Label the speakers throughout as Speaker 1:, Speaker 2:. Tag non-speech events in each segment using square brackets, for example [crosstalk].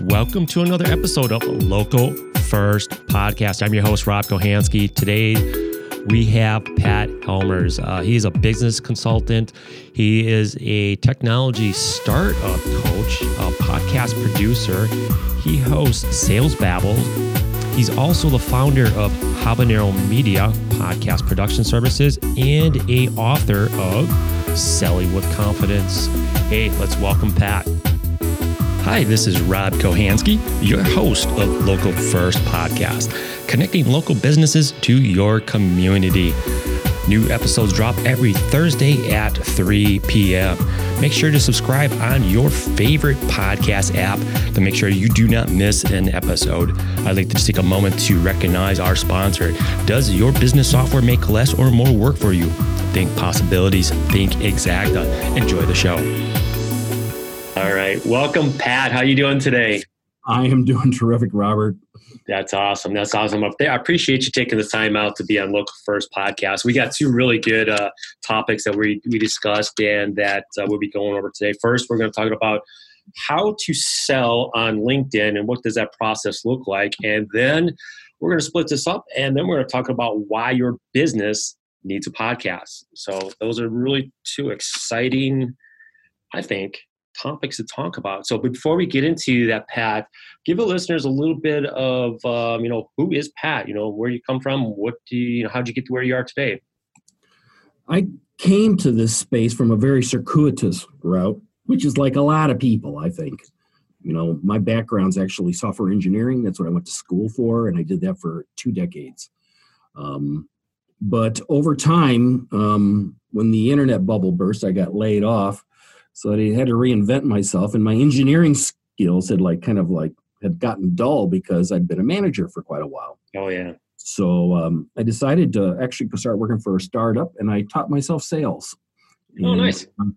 Speaker 1: Welcome to another episode of Local First Podcast. I'm your host, Rob Kohansky. Today, we have Pat Helmers. Uh, he's a business consultant. He is a technology startup coach, a podcast producer. He hosts Sales Babble. He's also the founder of Habanero Media podcast production services and a author of Selling with Confidence. Hey, let's welcome Pat. Hi, this is Rob Kohansky, your host of Local First Podcast, connecting local businesses to your community. New episodes drop every Thursday at 3 p.m. Make sure to subscribe on your favorite podcast app to make sure you do not miss an episode. I'd like to take a moment to recognize our sponsor. Does your business software make less or more work for you? Think possibilities, think Exacta. Enjoy the show. All right. Welcome, Pat. How you doing today?
Speaker 2: I am doing terrific, Robert.
Speaker 1: That's awesome. That's awesome. up there. I appreciate you taking the time out to be on Local First podcast. We got two really good uh, topics that we, we discussed and that uh, we'll be going over today. First, we're going to talk about how to sell on LinkedIn and what does that process look like. And then we're going to split this up and then we're going to talk about why your business needs a podcast. So those are really two exciting, I think, topics to talk about. So before we get into that, Pat, give the listeners a little bit of um, you know who is Pat? You know where you come from. What do you, you know? How did you get to where you are today?
Speaker 2: I came to this space from a very circuitous route, which is like a lot of people, I think. You know, my background's actually software engineering. That's what I went to school for, and I did that for two decades. Um, but over time, um, when the internet bubble burst, I got laid off so I had to reinvent myself, and my engineering skills had like kind of like had gotten dull because I'd been a manager for quite a while.
Speaker 1: Oh yeah.
Speaker 2: So um, I decided to actually start working for a startup, and I taught myself sales.
Speaker 1: Oh, and, nice.
Speaker 2: Um,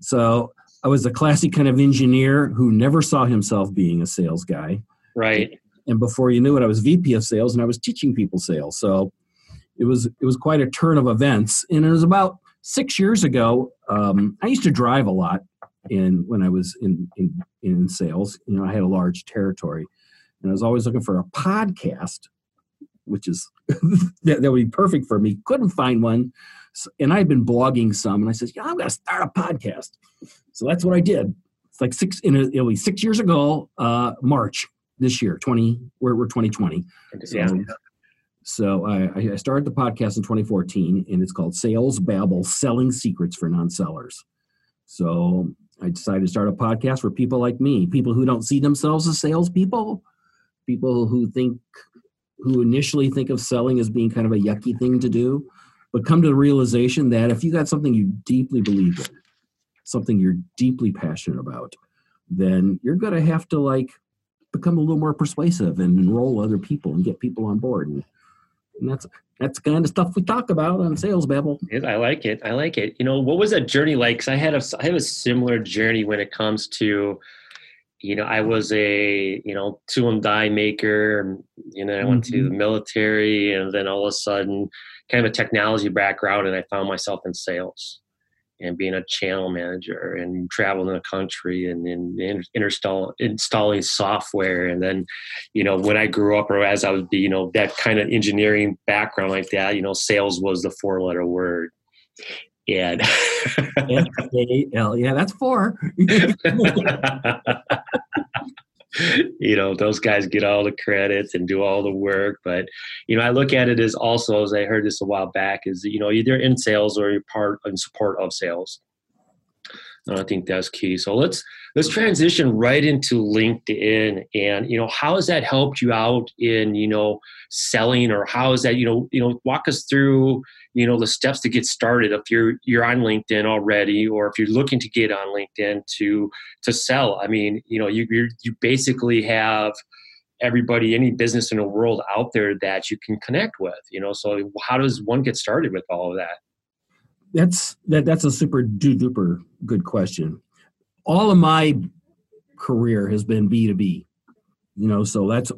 Speaker 2: so I was a classic kind of engineer who never saw himself being a sales guy.
Speaker 1: Right.
Speaker 2: And before you knew it, I was VP of sales, and I was teaching people sales. So it was it was quite a turn of events, and it was about six years ago, um, I used to drive a lot in when I was in, in in sales. You know, I had a large territory, and I was always looking for a podcast, which is [laughs] that, that would be perfect for me. Couldn't find one, so, and I'd been blogging some, and I said, "Yeah, I'm going to start a podcast." So that's what I did. It's like six in a, it'll be six years ago, uh, March this year, twenty. We're we're twenty twenty.
Speaker 1: Yeah.
Speaker 2: So I, I, started the podcast in 2014, and it's called Sales Babble: Selling Secrets for Non-Sellers. So I decided to start a podcast for people like me, people who don't see themselves as salespeople, people who think, who initially think of selling as being kind of a yucky thing to do, but come to the realization that if you got something you deeply believe in, something you're deeply passionate about, then you're going to have to like become a little more persuasive and enroll other people and get people on board. And and that's that's the kind of stuff we talk about on Sales Babble.
Speaker 1: I like it. I like it. You know, what was that journey like? Because I had a I have a similar journey when it comes to, you know, I was a you know tool and die maker. and You know, I went mm-hmm. to the military, and then all of a sudden, kind of a technology background, and I found myself in sales and being a channel manager and traveling the country and, and, install, installing software. And then, you know, when I grew up or as I would be, you know, that kind of engineering background like that, you know, sales was the four letter word. And [laughs]
Speaker 2: yeah, that's four. [laughs] [laughs] [laughs]
Speaker 1: you know those guys get all the credits and do all the work but you know i look at it as also as i heard this a while back is you know either in sales or you're part in support of sales and i think that's key. So let's let's transition right into linkedin and you know how has that helped you out in you know selling or how is that you know you know walk us through you know the steps to get started if you're you're on linkedin already or if you're looking to get on linkedin to to sell. I mean you know you you basically have everybody any business in the world out there that you can connect with you know? So how does one get started with all of that
Speaker 2: that's that that's a super duper good question all of my career has been b2b you know so that's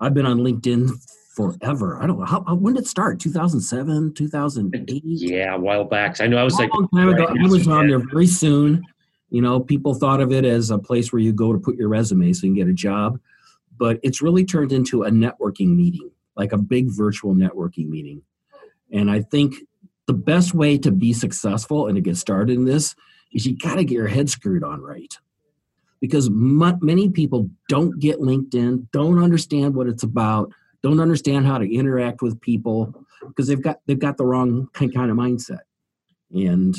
Speaker 2: i've been on linkedin forever. I don't know how, when did it start? 2007, 2008.
Speaker 1: Yeah, a while back. I know I was like
Speaker 2: ago. I was on there very soon, You know, people thought of it as a place where you go to put your resume so you can get a job, but it's really turned into a networking meeting, like a big virtual networking meeting. And I think the best way to be successful and to get started in this is you got to get your head screwed on right. Because m- many people don't get LinkedIn, don't understand what it's about, don't understand how to interact with people because they've got they've got the wrong kind of mindset. And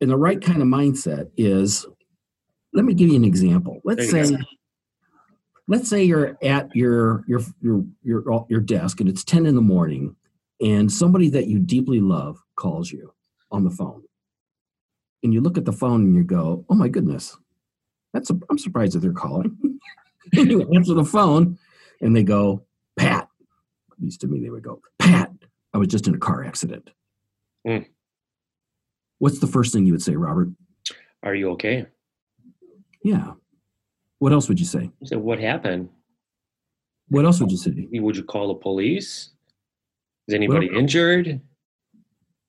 Speaker 2: and the right kind of mindset is let me give you an example. Let's say go. let's say you're at your your your your your desk and it's 10 in the morning and somebody that you deeply love calls you on the phone. And you look at the phone and you go, "Oh my goodness. That's a, I'm surprised that they're calling." [laughs] and you answer the phone and they go, Pat. At least to me, they would go, Pat, I was just in a car accident. Mm. What's the first thing you would say, Robert?
Speaker 1: Are you okay?
Speaker 2: Yeah. What else would you say?
Speaker 1: So what happened?
Speaker 2: What else would you say?
Speaker 1: Would you call the police? Is anybody well, injured?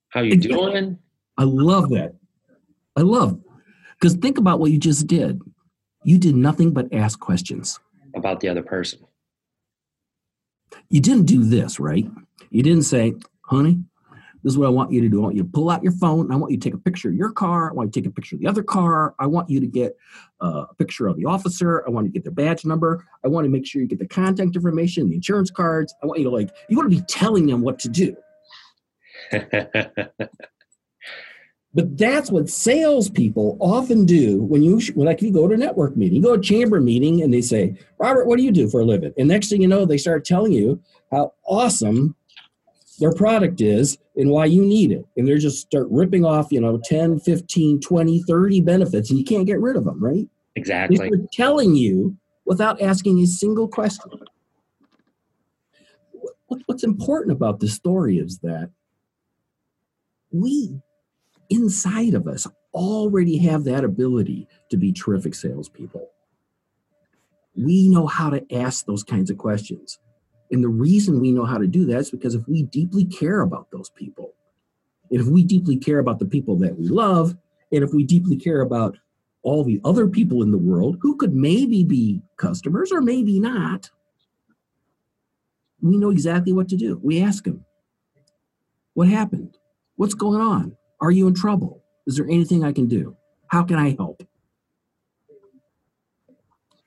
Speaker 1: How you doing?
Speaker 2: I love that. I love because think about what you just did. You did nothing but ask questions
Speaker 1: about the other person.
Speaker 2: You didn't do this, right? You didn't say, honey, this is what I want you to do. I want you to pull out your phone. I want you to take a picture of your car. I want you to take a picture of the other car. I want you to get uh, a picture of the officer. I want you to get their badge number. I want to make sure you get the contact information, the insurance cards. I want you to like, you want to be telling them what to do. [laughs] But that's what salespeople often do when you, when like you go to a network meeting, you go to a chamber meeting, and they say, "Robert, what do you do for a living?" And next thing you know, they start telling you how awesome their product is and why you need it. And they're just start ripping off, you know, 10, 15, 20, 30 benefits, and you can't get rid of them, right?
Speaker 1: Exactly.
Speaker 2: They're telling you without asking a single question. What's important about this story is that we inside of us already have that ability to be terrific salespeople. We know how to ask those kinds of questions. And the reason we know how to do that is because if we deeply care about those people, and if we deeply care about the people that we love, and if we deeply care about all the other people in the world who could maybe be customers or maybe not, we know exactly what to do. We ask them, What happened? What's going on? Are you in trouble? Is there anything I can do? How can I help?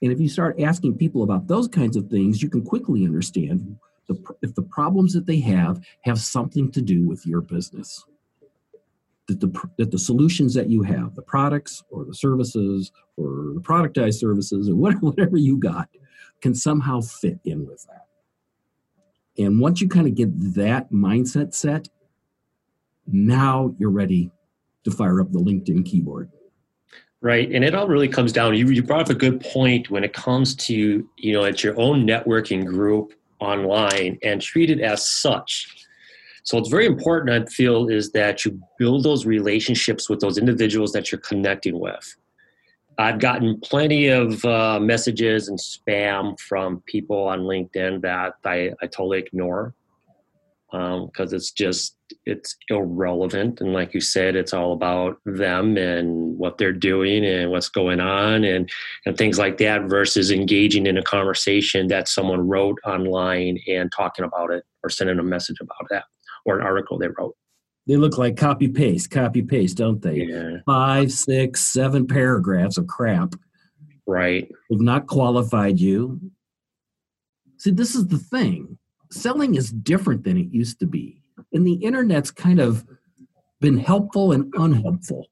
Speaker 2: And if you start asking people about those kinds of things, you can quickly understand the, if the problems that they have have something to do with your business. That the, that the solutions that you have, the products or the services or the productized services or [laughs] whatever, whatever you got, can somehow fit in with that. And once you kind of get that mindset set, now you're ready to fire up the LinkedIn keyboard.
Speaker 1: Right. And it all really comes down, you, you brought up a good point when it comes to, you know, it's your own networking group online and treat it as such. So it's very important, I feel, is that you build those relationships with those individuals that you're connecting with. I've gotten plenty of uh, messages and spam from people on LinkedIn that I, I totally ignore because um, it's just it's irrelevant and like you said it's all about them and what they're doing and what's going on and and things like that versus engaging in a conversation that someone wrote online and talking about it or sending a message about that or an article they wrote.
Speaker 2: They look like copy paste copy paste don't they? Yeah. five six seven paragraphs of crap.
Speaker 1: Right.
Speaker 2: They've not qualified you. See this is the thing selling is different than it used to be. And the internet's kind of been helpful and unhelpful.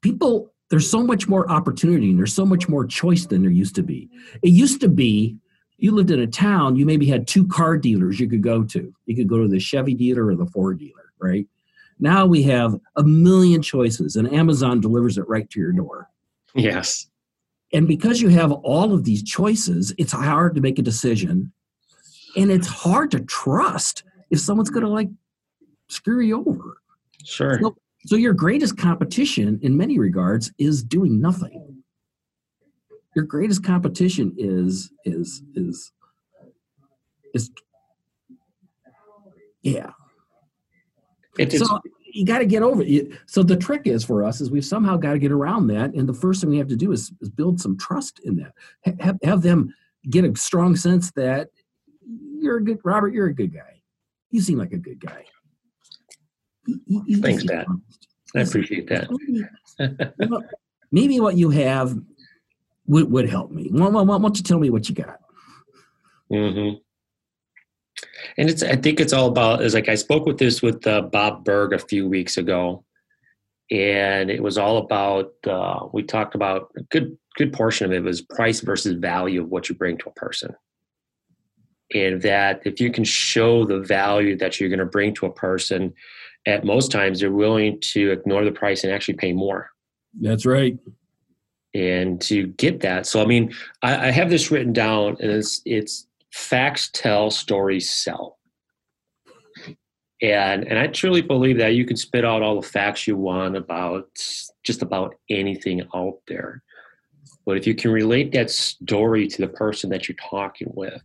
Speaker 2: People, there's so much more opportunity and there's so much more choice than there used to be. It used to be you lived in a town, you maybe had two car dealers you could go to. You could go to the Chevy dealer or the Ford dealer, right? Now we have a million choices and Amazon delivers it right to your door.
Speaker 1: Yes.
Speaker 2: And because you have all of these choices, it's hard to make a decision and it's hard to trust if someone's going to like screw you over.
Speaker 1: Sure.
Speaker 2: So, so your greatest competition, in many regards, is doing nothing. Your greatest competition is is is is yeah.
Speaker 1: It, it's,
Speaker 2: so you got to get over it. So the trick is for us is we've somehow got to get around that, and the first thing we have to do is, is build some trust in that. Have, have them get a strong sense that you're a good Robert. You're a good guy. You seem like a good guy.
Speaker 1: Thanks, Pat. I appreciate that. [laughs]
Speaker 2: well, maybe what you have would, would help me. Why, why, why don't you tell me what you got?
Speaker 1: Mm-hmm. And it's I think it's all about is like I spoke with this with uh, Bob Burg a few weeks ago, and it was all about uh, we talked about a good good portion of it was price versus value of what you bring to a person and that if you can show the value that you're going to bring to a person at most times they're willing to ignore the price and actually pay more.
Speaker 2: That's right.
Speaker 1: And to get that so i mean i, I have this written down and it's it's facts tell stories sell. And and i truly believe that you can spit out all the facts you want about just about anything out there. But if you can relate that story to the person that you're talking with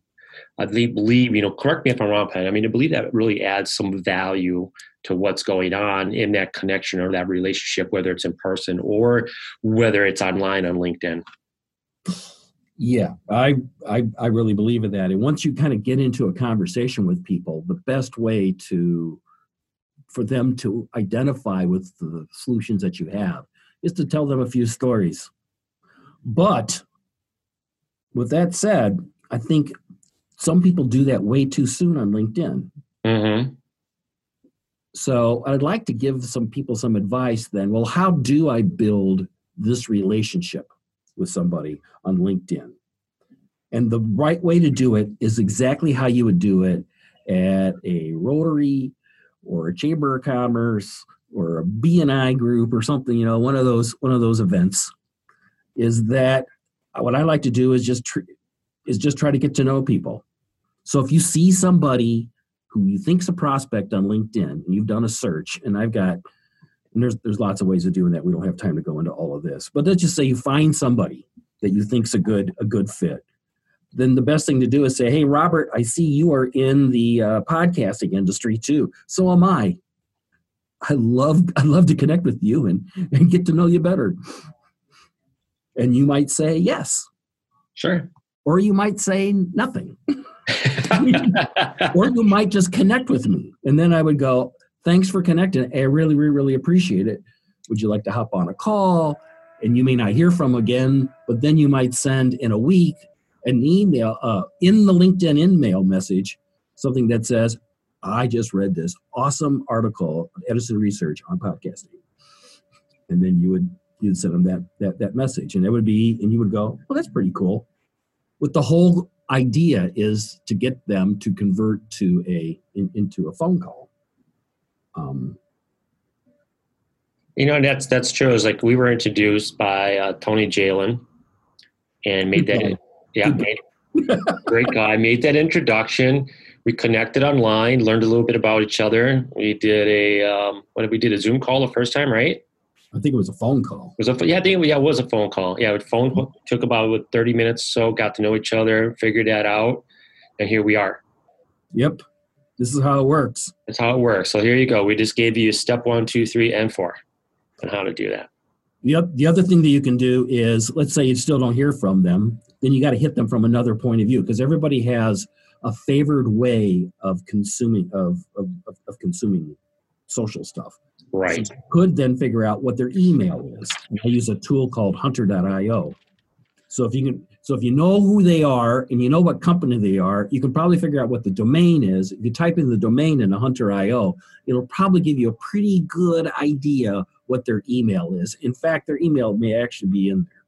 Speaker 1: I believe, you know, correct me if I'm wrong, Pat. I mean, I believe that really adds some value to what's going on in that connection or that relationship, whether it's in person or whether it's online on LinkedIn.
Speaker 2: Yeah, I, I I really believe in that. And once you kind of get into a conversation with people, the best way to for them to identify with the solutions that you have is to tell them a few stories. But with that said, I think some people do that way too soon on LinkedIn. Mm-hmm. So I'd like to give some people some advice then. Well, how do I build this relationship with somebody on LinkedIn? And the right way to do it is exactly how you would do it at a Rotary or a Chamber of Commerce or a BNI group or something, you know, one of those one of those events. Is that what I like to do is just tr- is just try to get to know people. So if you see somebody who you think's a prospect on LinkedIn and you've done a search, and I've got and there's there's lots of ways of doing that. We don't have time to go into all of this. But let's just say you find somebody that you think's a good a good fit. Then the best thing to do is say, "Hey, Robert, I see you are in the uh, podcasting industry too. So am I. I love I love to connect with you and and get to know you better." And you might say yes.
Speaker 1: Sure.
Speaker 2: Or you might say nothing. or you might just connect with me. And then I would go, thanks for connecting. I really, really, really appreciate it. Would you like to hop on a call? And you may not hear from again, but then you might send in a week an email uh, in the LinkedIn email message, something that says, I just read this awesome article on Edison Research on podcasting. And then you would you'd send them that that that message. And it would be, and you would go, Well, that's pretty cool. With the whole idea is to get them to convert to a in, into a phone call. Um,
Speaker 1: you know, that's that's true. It's like we were introduced by uh, Tony Jalen, and made that. Guy. Yeah, made, [laughs] great guy. Made that introduction. We connected online, learned a little bit about each other. We did a um, what did we did a Zoom call the first time, right?
Speaker 2: I think it was a phone call.
Speaker 1: It was a yeah, I think yeah, it was a phone call. Yeah, it phone took about thirty minutes. So got to know each other, figured that out, and here we are.
Speaker 2: Yep, this is how it works.
Speaker 1: That's how it works. So here you go. We just gave you step one, two, three, and four on how to do that.
Speaker 2: The, the other thing that you can do is, let's say you still don't hear from them, then you got to hit them from another point of view because everybody has a favored way of consuming of, of, of consuming social stuff.
Speaker 1: Right.
Speaker 2: So could then figure out what their email is. I use a tool called hunter.io. So if you can so if you know who they are and you know what company they are, you can probably figure out what the domain is. If you type in the domain in a hunter.io, it'll probably give you a pretty good idea what their email is. In fact, their email may actually be in there.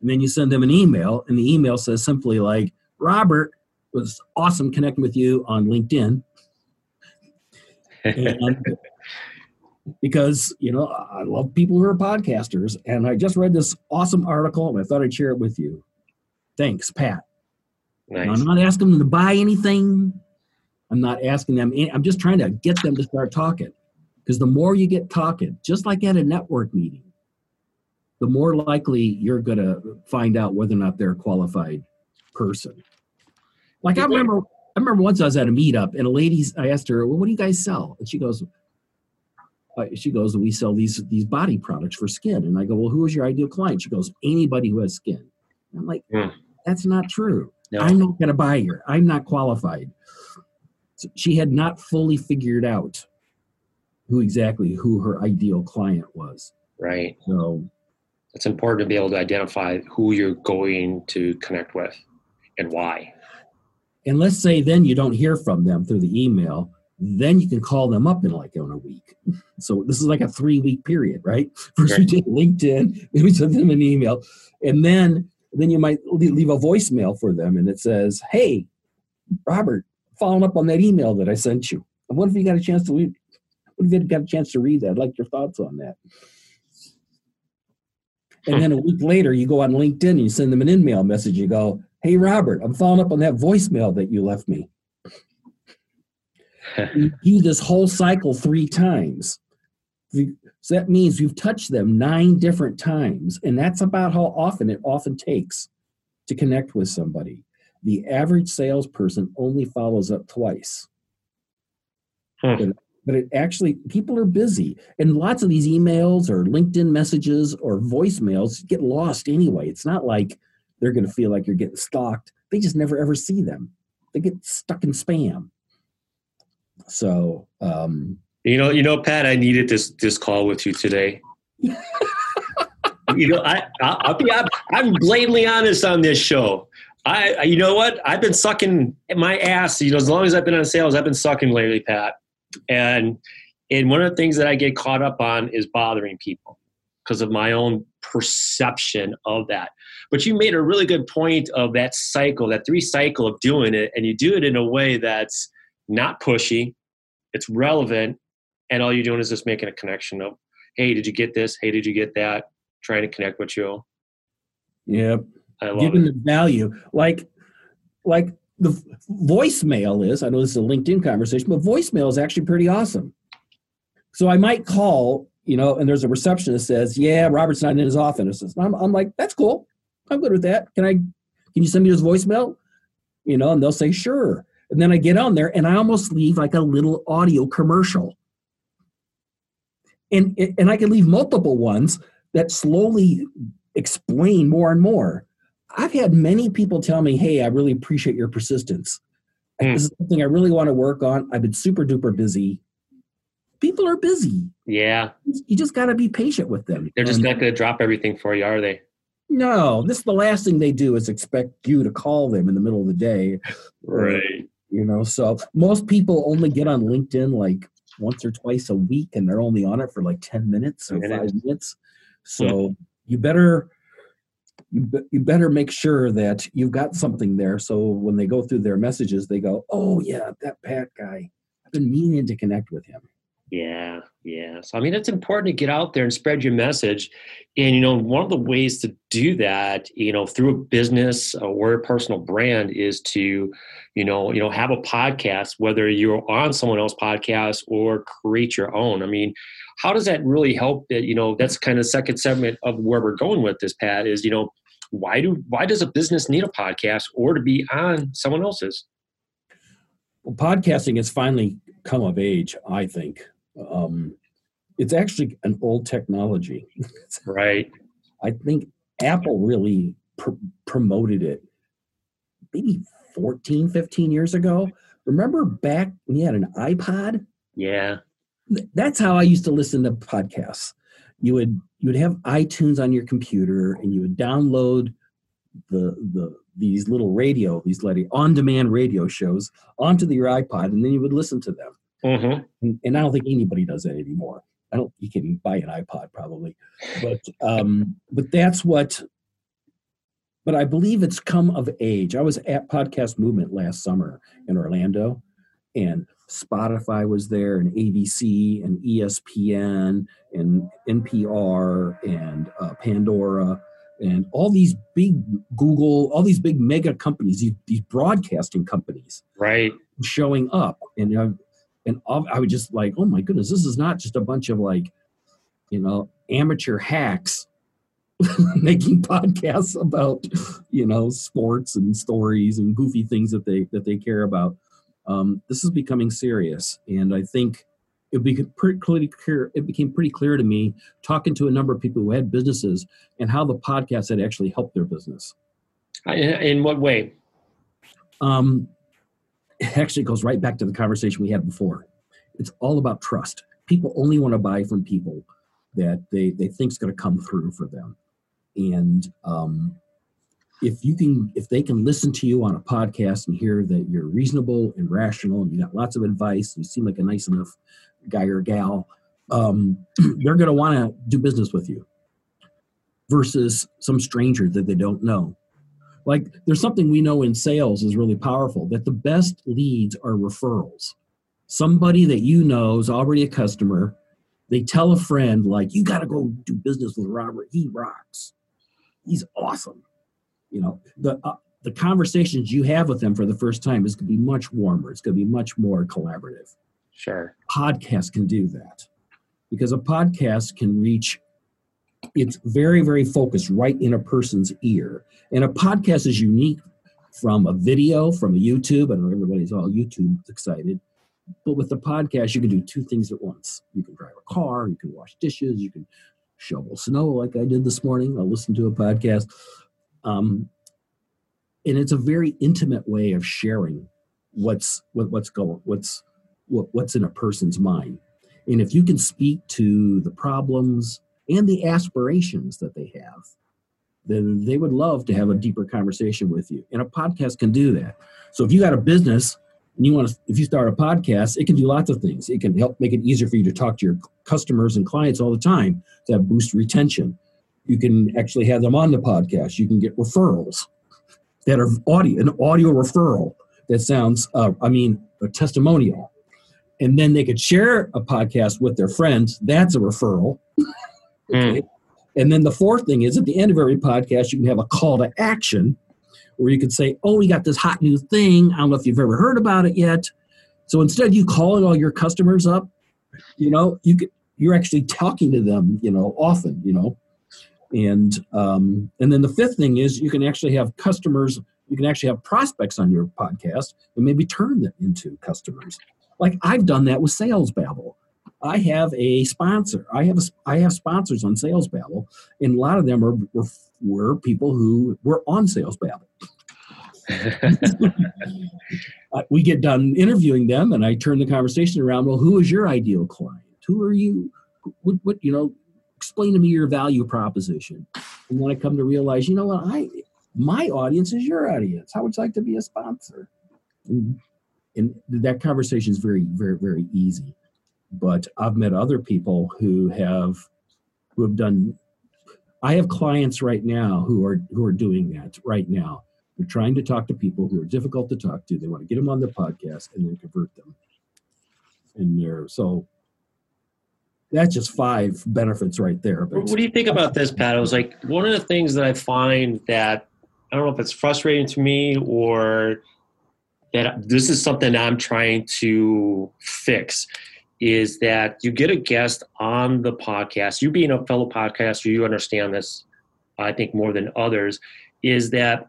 Speaker 2: And then you send them an email, and the email says simply like, Robert, was awesome connecting with you on LinkedIn. [laughs] and because you know I love people who are podcasters, and I just read this awesome article, and I thought I'd share it with you. Thanks, Pat. Nice. I'm not asking them to buy anything. I'm not asking them. I'm just trying to get them to start talking, because the more you get talking, just like at a network meeting, the more likely you're going to find out whether or not they're a qualified person. Like I remember, I remember once I was at a meetup and a lady, I asked her, "Well, what do you guys sell?" And she goes, uh, she goes, we sell these these body products for skin. And I go, well, who is your ideal client? She goes, anybody who has skin. And I'm like,
Speaker 1: Mm.
Speaker 2: that's not true.
Speaker 1: No.
Speaker 2: I'm not going to buy her. I'm not qualified. So she had not fully figured out who exactly who her ideal client was.
Speaker 1: Right.
Speaker 2: So
Speaker 1: It's important to be able to identify who you're going to connect with and why.
Speaker 2: and let's say then you don't hear from them through the email then you can call them up in like in a week. So this is like a three week period right? [laughs] First we did linkedin [laughs] then we send them an email and then then you might leave a voicemail for them and it says hey robert following up on that email that i sent you what if you got a chance to read what if you got a chance to read that? I'd like your thoughts on that. And hmm. then a week later you go on linkedin and you send them an email message you go hey robert i'm following up on that voicemail that you left me [laughs] do this whole cycle three times. So that means you've touched them nine different times and that's about how often it often takes to connect with somebody. The average salesperson only follows up twice.
Speaker 1: Hmm.
Speaker 2: but it actually people are busy and lots of these emails or linkedin messages or voicemails get lost anyway. It's not like they're going to feel like you're getting stalked. They just never ever see them. They get stuck in spam so um
Speaker 1: You know, you know, Pat, I needed this this call with you today. you know, I I'll, I'll be I'm, I'm blatantly honest on this show. I, I- you know what? I've been sucking my ass. You know, as long as I've been on sales, I've been sucking lately, Pat. And and one of the things that I get caught up on is bothering people because of my own perception of that. But you made a really good point of that cycle, that three cycle of doing it, and you do it in a way that's not pushy, it's relevant, and all you're doing is just making a connection of, hey, did you get this? Hey, did you get that? Trying to connect with you.
Speaker 2: Yep.
Speaker 1: I love
Speaker 2: given
Speaker 1: it.
Speaker 2: the value like like the voicemail is i know this is a linkedin conversation but voicemail is actually pretty awesome so i might call you know and there's a receptionist says yeah robert's not in his office I'm, I'm like that's cool i'm good with that can i can you send me his voicemail you know and they'll say sure and then i get on there and i almost leave like a little audio commercial and and i can leave multiple ones that slowly explain more and more I've had many people tell me, "Hey, I really appreciate your persistence.
Speaker 1: Hmm.
Speaker 2: This is something I really want to work on. I've been super duper busy. People are busy.
Speaker 1: Yeah,
Speaker 2: You just got to be patient with them.
Speaker 1: they're just
Speaker 2: And
Speaker 1: not going to drop everything for you, are they?
Speaker 2: no. This is the last thing they do is expect you to call them in the middle of the day. You know, so most people only get on LinkedIn like once or twice a week, and they're only on it for like ten minutes or
Speaker 1: Minutes.
Speaker 2: five minutes. So you better you, be, you better make sure that you've got something there. So when they go through their messages, they go, "Oh yeah, that Pat guy. I've been meaning to connect with him."
Speaker 1: Yeah, yeah. So I mean, it's important to get out there and spread your message. And you know, one of the ways to do that, you know, through a business or a personal brand, is to, you know, you know, have a podcast, whether you're on someone else's podcast or create your own. I mean, how does that really help? That you know, that's kind of second segment of where we're going with this. Pat is, you know, why do why does a business need a podcast or to be on someone else's?
Speaker 2: Well, podcasting has finally come of age. I think um, it's actually an old technology. [laughs]
Speaker 1: Right.
Speaker 2: I think Apple really pr- promoted it maybe 14, 15 years ago. Remember back when you had an iPod?
Speaker 1: Yeah.
Speaker 2: That's how I used to listen to podcasts. You would you would have iTunes on your computer and you would download the the these little radio, these on-demand radio shows onto your iPod, and then you would listen to them.
Speaker 1: Mm-hmm.
Speaker 2: And, and I don't think anybody does that anymore. I don't. You can buy an iPod probably, but um, but that's what. But I believe it's come of age. I was at Podcast Movement last summer in Orlando, and Spotify was there, and ABC, and ESPN, and NPR, and uh, Pandora, and all these big Google, all these big mega companies, these, these broadcasting companies
Speaker 1: Right.
Speaker 2: showing up and uh, and I was just like oh my goodness this is not just a bunch of like you know amateur hacks [laughs] making podcasts about you know sports and stories and goofy things that they that they care about um, this is becoming serious and I think it became pretty clear. It became pretty clear to me talking to a number of people who had businesses and how the podcast had actually helped their business.
Speaker 1: In what way?
Speaker 2: Um, it actually goes right back to the conversation we had before. It's all about trust. People only want to buy from people that they they think's going to come through for them, and um, if you can if they can listen to you on a podcast and hear that you're reasonable and rational and you got lots of advice you seem like a nice enough guy or gal um, [clears throat] they're going to want to do business with you versus some stranger that they don't know like there's something we know in sales is really powerful that the best leads are referrals. Somebody that you know is already a customer they tell a friend like you got to go do business with robert he rocks. He's awesome. You know the uh, the conversations you have with them for the first time is going to be much warmer it's going to be much more collaborative.
Speaker 1: Sure.
Speaker 2: Podcast can do that because a podcast can reach it's very very focused right in a person's ear. And a podcast is unique from a video from a youtube i know everybody's all youtube excited. But with the podcast you can do two things at once. You can drive a car you can wash dishes you can shovel snow like i did this morning i'll listen to a podcast. Um, and it's a very intimate way of sharing what's what, what's going what's what, what's in a person's mind. And if you can speak to the problems and the aspirations that they have then they would love to have a deeper conversation with you and a podcast can do that so if you got a business and you want to if you start a podcast it can do lots of things it can help make it easier for you to talk to your customers and clients all the time to boost retention you can actually have them on the podcast. You can get referrals that are audio, an audio referral that sounds, uh, I mean, a testimonial. And then they could share a podcast with their friends. That's a referral. Okay. Mm. And then the fourth thing is at the end of every podcast, you can have a call to action where you could say, Oh, we got this hot new thing. I don't know if you've ever heard about it yet. So instead of you calling all your customers up, you know, you could, you're actually talking to them, you know, often, you know, and um, and then the fifth thing is you can actually have customers you can actually have prospects on your podcast and maybe turn them into customers like i've done that with sales babble i have a sponsor i have a, i have sponsors on sales babble and a lot of them are were, were people who were on sales babble [laughs] uh, we get done interviewing them and i turn the conversation around well who is your ideal client who are you what, what you know explain to me your value proposition. And then I come to realize, you know what, I my audience is your audience. How would you like to be a sponsor? And, and that conversation is very, very, very easy. But I've met other people who have who have done I have clients right now who are who are doing that right now. They're trying to talk to people who are difficult to talk to. They want to get them on their podcast and then convert them. And they're so that's just five benefits right there.
Speaker 1: But what do you think about this, Pat? I was like, one of the things that I find that I don't know if it's frustrating to me or that this is something I'm trying to fix is that you get a guest on the podcast. You being a fellow podcaster, you understand this, I think, more than others, is that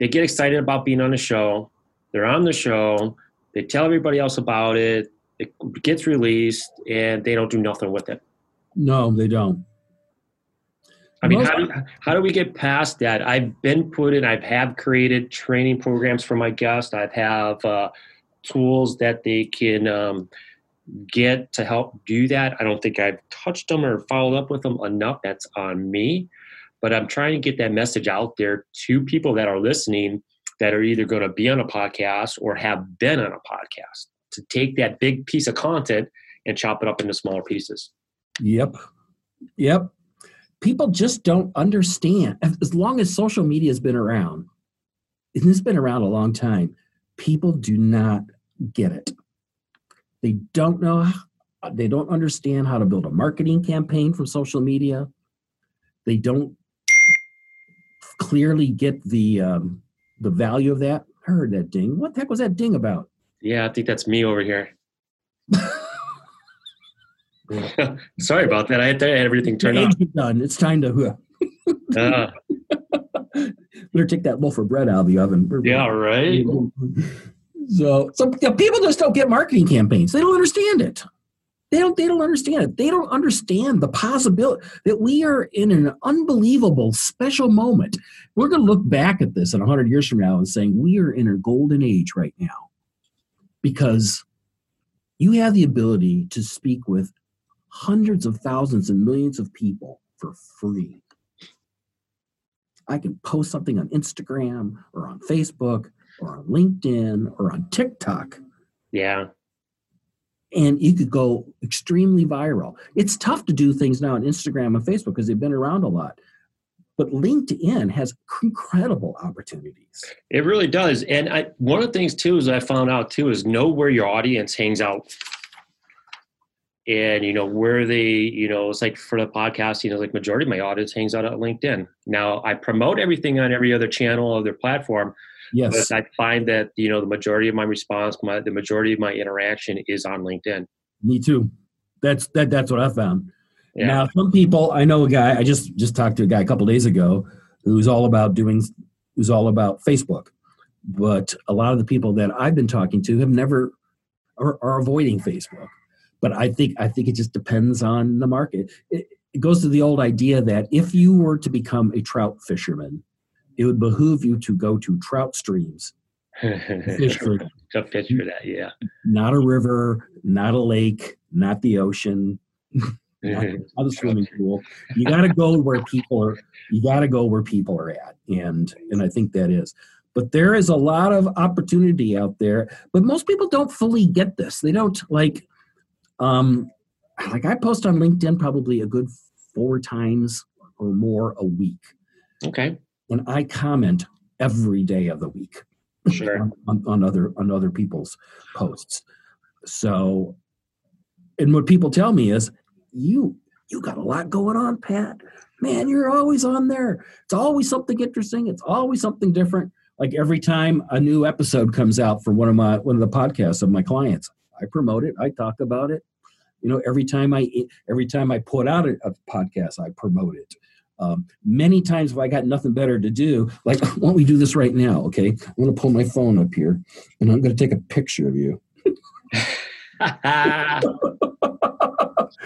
Speaker 1: they get excited about being on the show. They're on the show. They tell everybody else about it it gets released and they don't do nothing with it.
Speaker 2: No, they don't.
Speaker 1: I mean, how do, how do we get past that? I've been put in, I've have created training programs for my guests. I've have uh, tools that they can um, get to help do that. I don't think I've touched them or followed up with them enough. That's on me. But I'm trying to get that message out there to people that are listening that are either going to be on a podcast or have been on a podcast to take that big piece of content and chop it up into smaller pieces.
Speaker 2: Yep. Yep. People just don't understand. As long as social media has been around, and it's been around a long time, people do not get it. They don't know, they don't understand how to build a marketing campaign from social media. They don't clearly get the um, the value of that. I heard that ding. What the heck was that ding about?
Speaker 1: Yeah, I think that's me over here. [laughs] [laughs] Sorry about that. I had to have everything turned on.
Speaker 2: Done. It's time to. uh. [laughs] Better take that loaf of bread out of the oven.
Speaker 1: Yeah, right.
Speaker 2: So, so people just don't get marketing campaigns. They don't understand it. They don't they don't understand it. They don't understand the possibility that we are in an unbelievable special moment. We're going to look back at this in 100 years from now and saying we are in a golden age right now. Because you have the ability to speak with hundreds of thousands and millions of people for free. I can post something on Instagram or on Facebook or on LinkedIn or on TikTok.
Speaker 1: Yeah.
Speaker 2: And you could go extremely viral. It's tough to do things now on Instagram and Facebook because they've been around a lot. But LinkedIn has incredible opportunities.
Speaker 1: It really does. And I, one of the things too is I found out too is know where your audience hangs out and you know where they you know it's like for the podcast you know like majority of my audience hangs out at linkedin. Now i promote everything on every other channel of their platform
Speaker 2: yes.
Speaker 1: But i find that you know the majority of my response my the majority of my interaction is on linkedin.
Speaker 2: Me too. That's that that's what i found.
Speaker 1: Yeah.
Speaker 2: now some people i know a guy i just just talked to a guy a couple days ago who's all about doing who's all about facebook. But a lot of the people that i've been talking to have never are, are avoiding facebook but I think I think it just depends on the market. It, it goes to the old idea that if you were to become a trout fisherman, it would behoove you to go to trout streams. [laughs]
Speaker 1: fish for, to fish for that, yeah.
Speaker 2: Not a river, not a lake, not the ocean, [laughs] not, not a swimming pool. You got to go where people are. You got to go where people are at, and and I think that is. But there is a lot of opportunity out there. But most people don't fully get this. They don't like um, like I post on LinkedIn probably a good four times or more a week.
Speaker 1: Okay.
Speaker 2: And I comment every day of the week.
Speaker 1: Sure.
Speaker 2: on, on other on other people's posts. So, and what people tell me is, you you got a lot going on, Pat. Man, you're always on there. It's always something interesting. It's always something different. Like every time a new episode comes out for one of my one of the podcasts of my clients, I promote it. I talk about it you know every time i every time i put out a, a podcast i promote it um, many times if i got nothing better to do like [laughs] why don't we do this right now okay i'm going to pull my phone up here and i'm going to take a picture of you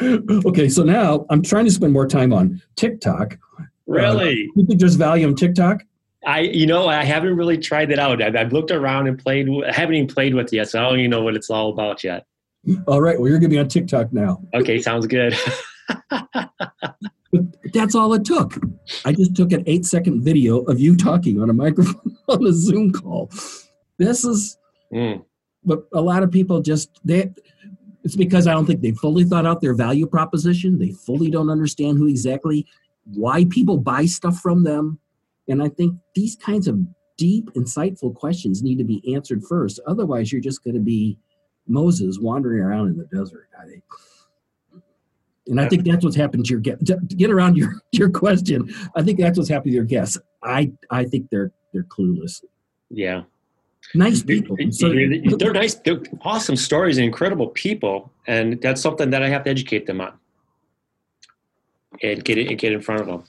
Speaker 2: [laughs] okay so now i'm trying to spend more time on tiktok
Speaker 1: really
Speaker 2: uh, you think there's value on tiktok
Speaker 1: I, you know, I haven't really tried it out. I've, I've looked around and played. I haven't even played with it yet, so I don't even know what it's all about yet.
Speaker 2: All right. Well, you're going to be on TikTok now.
Speaker 1: Okay. Sounds good. [laughs]
Speaker 2: that's all it took. I just took an eight second video of you talking on a microphone [laughs] on a Zoom call. This is, mm. but a lot of people just, they, it's because I don't think they fully thought out their value proposition. They fully don't understand who exactly, why people buy stuff from them. And I think these kinds of deep, insightful questions need to be answered first. Otherwise, you're just going to be Moses wandering around in the desert. I think. And I think that's what's happened to your guest. To get around your [laughs] your question, I think that's what's happened to your guests. I I think they're they're clueless.
Speaker 1: Yeah,
Speaker 2: nice people.
Speaker 1: So, they're nice. They're awesome stories and incredible people, and that's something that I have to educate them on and get it and get in front of them.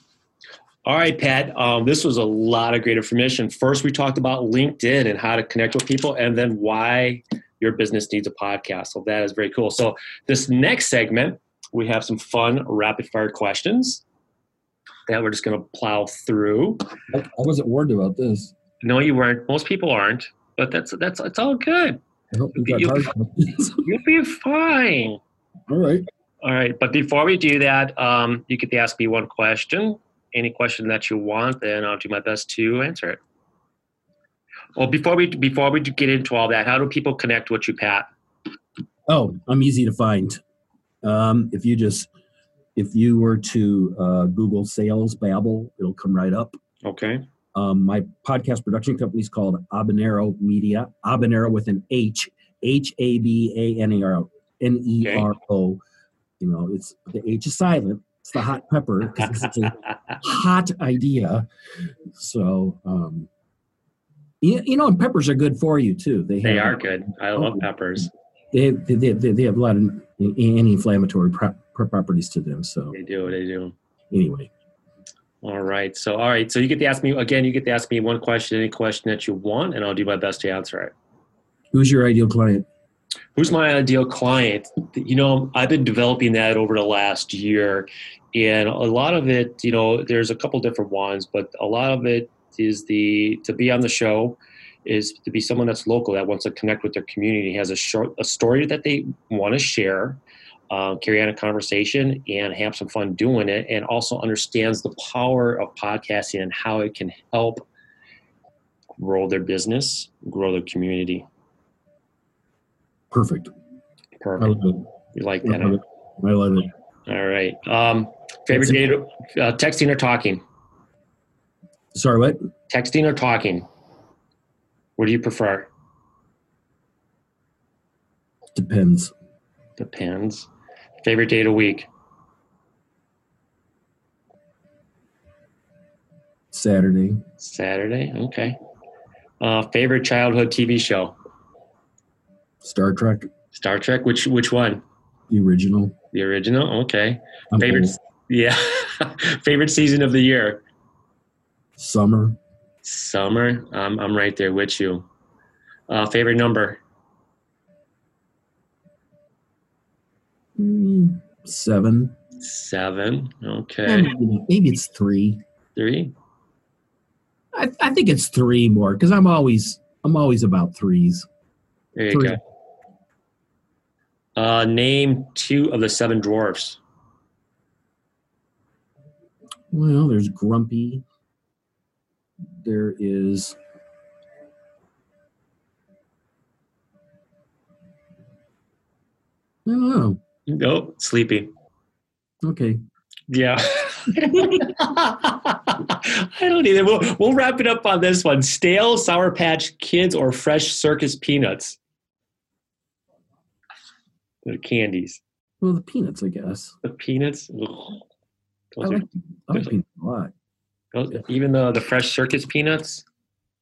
Speaker 1: All right, Pat. Um, this was a lot of great information. First, we talked about LinkedIn and how to connect with people, and then why your business needs a podcast. So that is very cool. So this next segment, we have some fun rapid fire questions that we're just going to plow through.
Speaker 2: I, wasn't warned about this.
Speaker 1: No, you weren't. Most people aren't, but that's that's it's all good.
Speaker 2: I you
Speaker 1: you'll, [laughs] you'll be fine.
Speaker 2: All right.
Speaker 1: All right. But before we do that, um, you get to ask me one question. Any question that you want, then I'll do my best to answer it. Well, before we before we get into all that, how do people connect with you, Pat?
Speaker 2: Oh, I'm easy to find. Um, if you just if you were to uh, Google Sales Babble, it'll come right up.
Speaker 1: Okay.
Speaker 2: Um, my podcast production company is called Habanero Media. Habanero with an H, H A B A N A R N E R O. You know, it's the H is silent. It's the hot pepper. It's a [laughs] hot idea. So um, you, you know, and peppers are good for you too.
Speaker 1: They, they are good. I love oh, peppers.
Speaker 2: They, they, they, they have a lot of anti-inflammatory properties to them. So
Speaker 1: they do. They do.
Speaker 2: Anyway.
Speaker 1: All right. So all right. So you get to ask me again. You get to ask me one question, any question that you want, and I'll do my best to answer it.
Speaker 2: Who's your ideal client?
Speaker 1: Who's my ideal client? You know, I've been developing that over the last year, and a lot of it, you know, there's a couple different ones, but a lot of it is the to be on the show is to be someone that's local that wants to connect with their community, has a short a story that they want to share, uh, carry on a conversation, and have some fun doing it, and also understands the power of podcasting and how it can help grow their business, grow their community.
Speaker 2: Perfect.
Speaker 1: Perfect. You like that?
Speaker 2: I love it. I love it.
Speaker 1: All right. Um, favorite day uh, texting or talking?
Speaker 2: Sorry, what?
Speaker 1: Texting or talking? What do you prefer?
Speaker 2: Depends.
Speaker 1: Depends. Favorite day of the week?
Speaker 2: Saturday.
Speaker 1: Saturday. Okay. Uh, favorite childhood TV show?
Speaker 2: Star Trek.
Speaker 1: Star Trek. Which which one?
Speaker 2: The original.
Speaker 1: The original. Okay.
Speaker 2: I'm
Speaker 1: Favorite.
Speaker 2: old. [laughs]
Speaker 1: Yeah. favorite season of the year?
Speaker 2: Summer.
Speaker 1: Summer. Um, I'm right there with you. Uh, favorite number?
Speaker 2: Mm, seven.
Speaker 1: Seven. Okay.
Speaker 2: Maybe, maybe it's three.
Speaker 1: Three.
Speaker 2: I, I think it's three more because I'm always I'm always about threes.
Speaker 1: There you
Speaker 2: Three.
Speaker 1: go. Uh, name two of the seven dwarfs.
Speaker 2: Well, there's Grumpy. There is. I don't know.
Speaker 1: Oh, sleepy.
Speaker 2: Okay.
Speaker 1: Yeah. [laughs] I don't either. We'll, we'll wrap it up on this one. Stale Sour Patch Kids or fresh circus peanuts? The candies.
Speaker 2: Well, the peanuts, I guess.
Speaker 1: The peanuts. Ugh.
Speaker 2: I like, I like peanuts a lot.
Speaker 1: Those, even the, the fresh circus peanuts?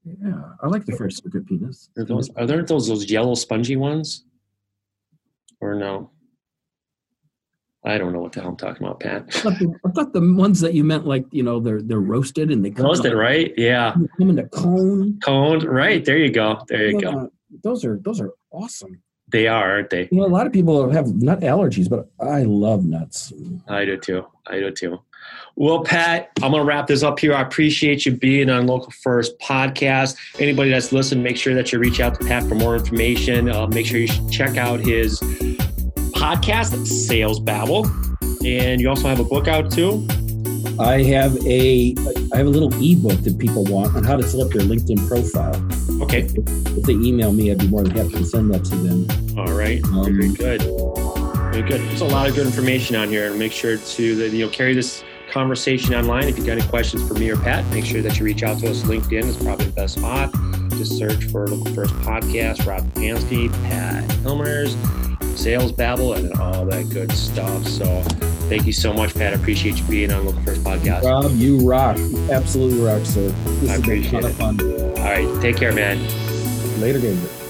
Speaker 2: Yeah, I like the fresh circuit peanuts.
Speaker 1: Are, those, are there those, those yellow spongy ones? Or no? I don't know what the hell I'm talking about, Pat.
Speaker 2: I thought, the, I thought the ones that you meant like you know they're they're roasted and they come,
Speaker 1: Roasted, right? Yeah.
Speaker 2: come in a cone.
Speaker 1: Coned, right? There you go. There you go.
Speaker 2: Those are those are awesome.
Speaker 1: They are, aren't they?
Speaker 2: You know, a lot of people have nut allergies, but I love nuts.
Speaker 1: I do too. I do too. Well, Pat, I'm going to wrap this up here. I appreciate you being on Local First podcast. Anybody that's listening, make sure that you reach out to Pat for more information. Uh, make sure you check out his podcast, Sales Babble. And you also have a book out too.
Speaker 2: I have a I have a little ebook that people want on how to set up their LinkedIn profile.
Speaker 1: Okay.
Speaker 2: If they email me, I'd be more than happy to send that to them.
Speaker 1: All right.
Speaker 2: Um,
Speaker 1: Very good. Very good. There's a lot of good information on here. And make sure to that you know carry this conversation online. If you've got any questions for me or Pat, make sure that you reach out to us. LinkedIn is probably the best spot. Just search for Local First Podcast, Rob Pansky, Pat Helmers, Sales Babble, and all that good stuff. So thank you so much, Pat. I appreciate you being on Local First Podcast.
Speaker 2: Rob, you rock. You absolutely rock, sir. This
Speaker 1: I appreciate
Speaker 2: fun.
Speaker 1: All right. Take care, man.
Speaker 2: Later, Gabriel.